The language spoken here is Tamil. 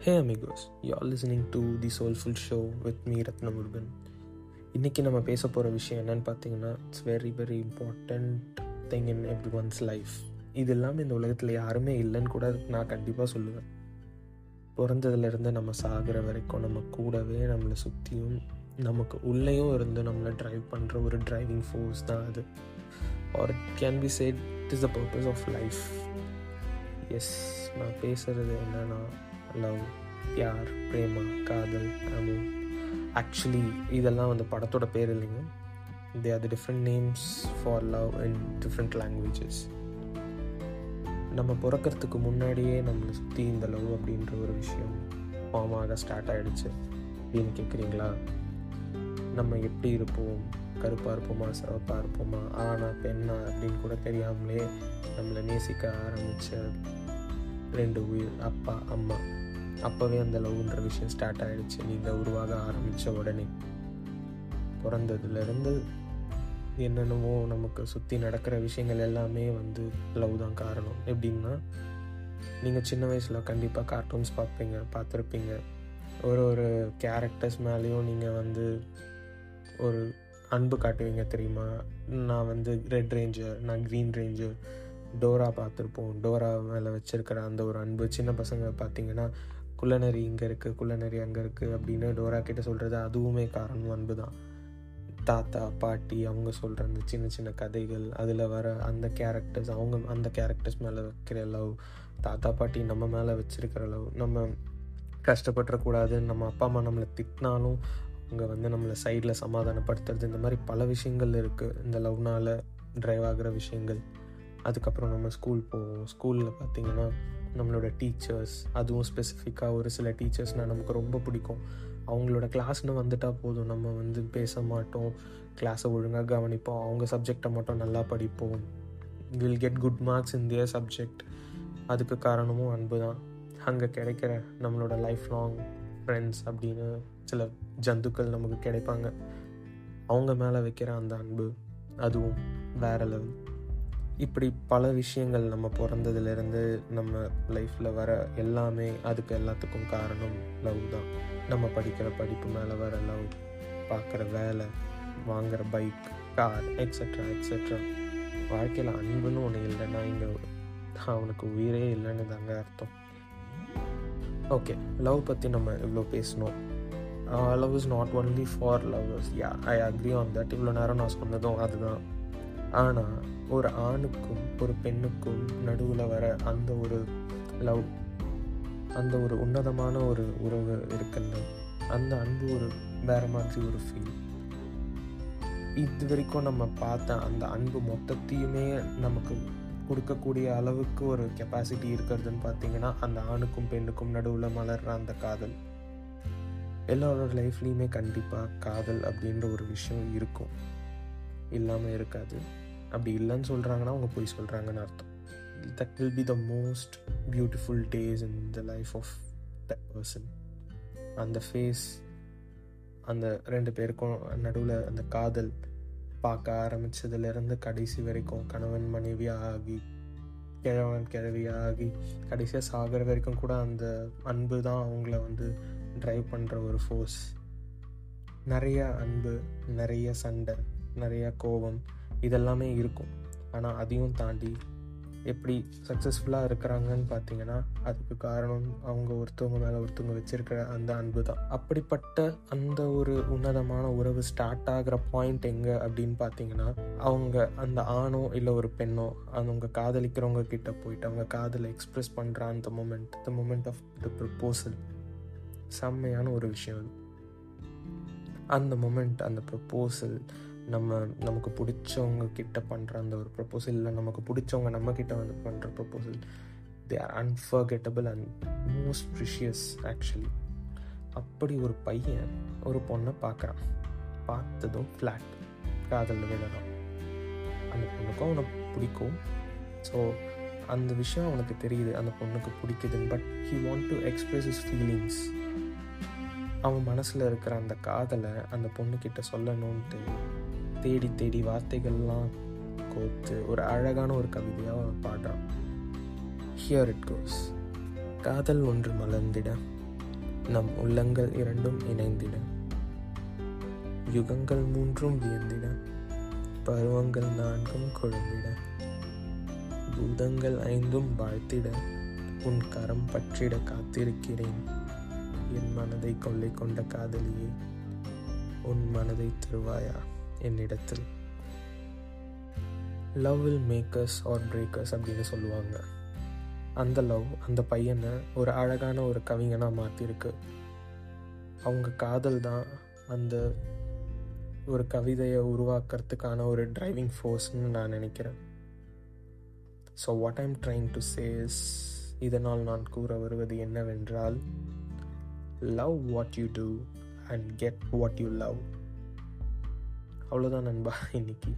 Hey amigos you are listening to the soulful show with me Ratnamurugan இன்றைக்கி நம்ம பேச போகிற விஷயம் என்னன்னு பார்த்தீங்கன்னா it's very very important thing in everyone's life இது இல்லாமல் இந்த உலகத்தில் யாருமே இல்லைன்னு கூட நான் கண்டிப்பாக சொல்லுவேன். பிறந்ததுலேருந்து நம்ம சாகிற வரைக்கும் நம்ம கூடவே நம்மளை சுற்றியும் நமக்கு உள்ளேயும் இருந்து நம்மளை ட்ரைவ் பண்ணுற ஒரு டிரைவிங் ஃபோர்ஸ் தான் அது. Or it can be said it is the purpose of life yes நான் பேசுகிறது என்னன்னா லவ் யார் பிரேமா காதல் அமு ஆக்சுவலி இதெல்லாம் வந்து படத்தோட பேர் இல்லைங்க. They are the different names for love in different languages நம்ம பிறக்கிறதுக்கு முன்னாடியே நம்மளை சுற்றி இந்த லவ் அப்படின்ற ஒரு விஷயம் ஃபார்ம் ஆக ஸ்டார்ட் ஆகிடுச்சு அப்படின்னு கேட்குறீங்களா நம்ம எப்படி இருப்போம்? கருப்பாக இருப்போமா? சிவப்பாக இருப்போமா? ஆனா பெண்ணா அப்படின்னு கூட தெரியாமலே நம்மளை நேசிக்க ஆரம்பித்த ரெண்டு உயிர் அப்பா அம்மா. அப்போவே அந்த லவ்ன்ற விஷயம் ஸ்டார்ட் ஆகிடுச்சு நீங்கள் உருவாக ஆரம்பித்த உடனே. பிறந்ததுலேருந்து என்னென்னவோ நமக்கு சுற்றி நடக்கிற விஷயங்கள் எல்லாமே வந்து லவ் தான் காரணம். எப்படின்னா நீங்கள் சின்ன வயசில் கண்டிப்பாக கார்ட்டூன்ஸ் பார்ப்பீங்க பார்த்துருப்பீங்க. ஒரு ஒரு கேரக்டர்ஸ் மேலேயும் நீங்கள் வந்து ஒரு அன்பு காட்டுவீங்க தெரியுமா? நான் வந்து ரெட் ரேஞ்சர் நான் க்ரீன் ரேஞ்சர் டோரா பார்த்துருப்போம். டோரா மேலே வச்சுருக்கிற அந்த ஒரு அன்பு. சின்ன பசங்க பார்த்தீங்கன்னா குள்ளநரி இங்கே இருக்குது குள்ளநரி அங்கே இருக்குது அப்படின்னு டோரா கிட்ட சொல்கிறது அதுவுமே காரணம் அன்பு தான். தாத்தா பாட்டி அவங்க சொல்கிற அந்த சின்ன சின்ன கதைகள் அதில் வர அந்த கேரக்டர்ஸ் அவங்க அந்த கேரக்டர்ஸ் மேலே வைக்கிற லவ் தாத்தா பாட்டி நம்ம மேலே வச்சுருக்கிற லவ் நம்ம கஷ்டப்பட்டுறக்கூடாது நம்ம அப்பா அம்மா நம்மளை திட்டினாலும் அவங்க வந்து நம்மளை சைடில் சமாதானப்படுத்துறது இந்த மாதிரி பல விஷயங்கள் இருக்குது இந்த லவ்னால் ட்ரைவ் ஆகிற விஷயங்கள். அதுக்கப்புறம் நம்ம ஸ்கூல் போவோம். ஸ்கூலில் பார்த்திங்கன்னா நம்மளோட டீச்சர்ஸ் அதுவும் ஸ்பெசிஃபிக்காக ஒரு சில டீச்சர்ஸ்னால் நமக்கு ரொம்ப பிடிக்கும். அவங்களோட கிளாஸ்னு வந்துட்டால் போதும். நம்ம வந்து பேச மாட்டோம். கிளாஸை ஒழுங்காக கவனிப்போம். அவங்க சப்ஜெக்டை மட்டும் நல்லா படிப்போம். Will get good marks in their subject அதுக்கு காரணமும் அன்பு தான். அங்கே கிடைக்கிற நம்மளோட லைஃப் லாங் ஃப்ரெண்ட்ஸ் அப்படின்னு சில ஜந்துக்கள் நமக்கு கிடைப்பாங்க. அவங்க மேலே வைக்கிற அந்த அன்பு அதுவும் வேற லெவல் இப்படி பல விஷயங்கள் நம்ம பிறந்ததுலேருந்து நம்ம லைஃப்பில் வர எல்லாமே அதுக்கு எல்லாத்துக்கும் காரணம் லவ் தான். நம்ம படிக்கிற படிப்பு மேலே வர லவ் பார்க்குற வேலை வாங்குற பைக் கார் எக்ஸட்ரா எக்ஸட்ரா வாழ்க்கையில் அன்புன்னு ஒன்று இல்லைன்னா இங்கே அவனுக்கு உயிரே இல்லைன்னு தாங்க அர்த்தம். ஓகே லவ் பற்றி நம்ம இவ்வளோ பேசணும் love is not only for lovers yeah I agree on that இவ்வளோ நேரம் நான் சொன்னதும் அதுதான். ஆனால் ஒரு ஆணுக்கும் ஒரு பெண்ணுக்கும் நடுவில் வர அந்த ஒரு லவ் அந்த ஒரு உன்னதமான ஒரு உறவு இருக்குல்ல? அந்த அன்பு ஒரு வேற மாதிரி ஒரு ஃபீல் இது வரைக்கும் நம்ம பார்த்த அந்த அன்பு மொத்தத்தையுமே நமக்கு கொடுக்கக்கூடிய அளவுக்கு ஒரு கெப்பாசிட்டி இருக்கிறதுன்னு பார்த்தீங்கன்னா அந்த ஆணுக்கும் பெண்ணுக்கும் நடுவில் மலர்ற அந்த காதல். எல்லாரோட லைஃப்லேயுமே கண்டிப்பாக காதல் அப்படின்ற ஒரு விஷயம் இருக்கும். இல்லாமல் இருக்காது. அப்படி இல்லைன்னு சொல்கிறாங்கன்னா அவங்க போய் சொல்கிறாங்கன்னு அர்த்தம். That will be the most beautiful days in the life of the person அந்த ஃபேஸ் அந்த ரெண்டு பேருக்கும் நடுவில் அந்த காதல் பார்க்க ஆரம்பித்ததுலேருந்து கடைசி வரைக்கும் கணவன் மனைவியாக ஆகி கிழவன் கிழவியாக ஆகி கடைசியாக சாகிற வரைக்கும் கூட அந்த அன்பு தான் அவங்கள வந்து ட்ரைவ் பண்ணுற ஒரு ஃபோர்ஸ் நிறைய அன்பு நிறைய சண்டை நிறைய கோபம் இதெல்லாமே இருக்கும். ஆனால் அதையும் தாண்டி எப்படி சக்ஸஸ்ஃபுல்லாக இருக்கிறாங்கன்னு பார்த்தீங்கன்னா அதுக்கு காரணம் அவங்க ஒருத்தவங்க மேலே ஒருத்தவங்க வச்சுருக்கிற அந்த அன்பு தான். அப்படிப்பட்ட அந்த ஒரு உன்னதமான உறவு ஸ்டார்ட் ஆகிற பாயிண்ட் எங்கே அப்படின்னு பார்த்தீங்கன்னா அவங்க அந்த ஆணோ இல்லை ஒரு பெண்ணோ அவங்க காதலிக்கிறவங்க கிட்ட போயிட்டு அவங்க காதலை எக்ஸ்ப்ரெஸ் பண்ணுற அந்த moment the moment of the proposal செம்மையான ஒரு விஷயம் அது. அந்த மூமெண்ட் அந்த ப்ரப்போசல் நம்ம நமக்கு பிடிச்சவங்க கிட்ட பண்ணுற அந்த ஒரு ப்ரப்போசல் இல்லை நமக்கு பிடிச்சவங்க நம்ம கிட்ட வந்து பண்ணுற proposal they are unforgettable and most precious actually அப்படி ஒரு பையன் ஒரு பொண்ணை பார்க்குறான் பார்த்ததும் ஃப்ளாட் காதலில் விழுறான். அந்த பொண்ணுக்கும் அவனை பிடிக்கும். ஸோ அந்த விஷயம் அவனுக்கு தெரியுது அந்த பொண்ணுக்கு பிடிக்குதுன்னு. But he want to express is feelings அவன் மனசில் இருக்கிற அந்த காதலை அந்த பொண்ணுக்கிட்ட சொல்லணுன்ட்டு தேடி தேடி வார்த்தைகள்லாம் கோத்து ஒரு அழகான ஒரு கவிதையாக அவன் பாடுறான். ஹியர் இட் கோஸ் காதல் ஒன்று மலர்ந்திட நம் உள்ளங்கள் இரண்டும் இணைந்திட. யுகங்கள் மூன்றும் வியந்திட பருவங்கள் நான்கும் கொழும்பிட பூதங்கள் ஐந்தும் வாழ்த்திட உன் கரம் பற்றிட காத்திருக்கிறேன். என் மனதை கொள்ளை கொண்ட காதலியே உன் மனதை தருவாயா? என்னிடத்தில். Love will makers are breakers அப்படின்னு சொல்லுவாங்க. அந்த லவ் அந்த பையனை ஒரு அழகான ஒரு கவிஞனாக மாற்றிருக்கு அவங்க காதல் தான் அந்த ஒரு கவிதையை உருவாக்குறதுக்கான ஒரு டிரைவிங் ஃபோர்ஸ்னு நான் நினைக்கிறேன். So what I'm trying to says இதனால் நான் கூற வருவது என்னவென்றால் love what you do and get what you love அவ்வளோதான் நண்பா இன்னைக்கு.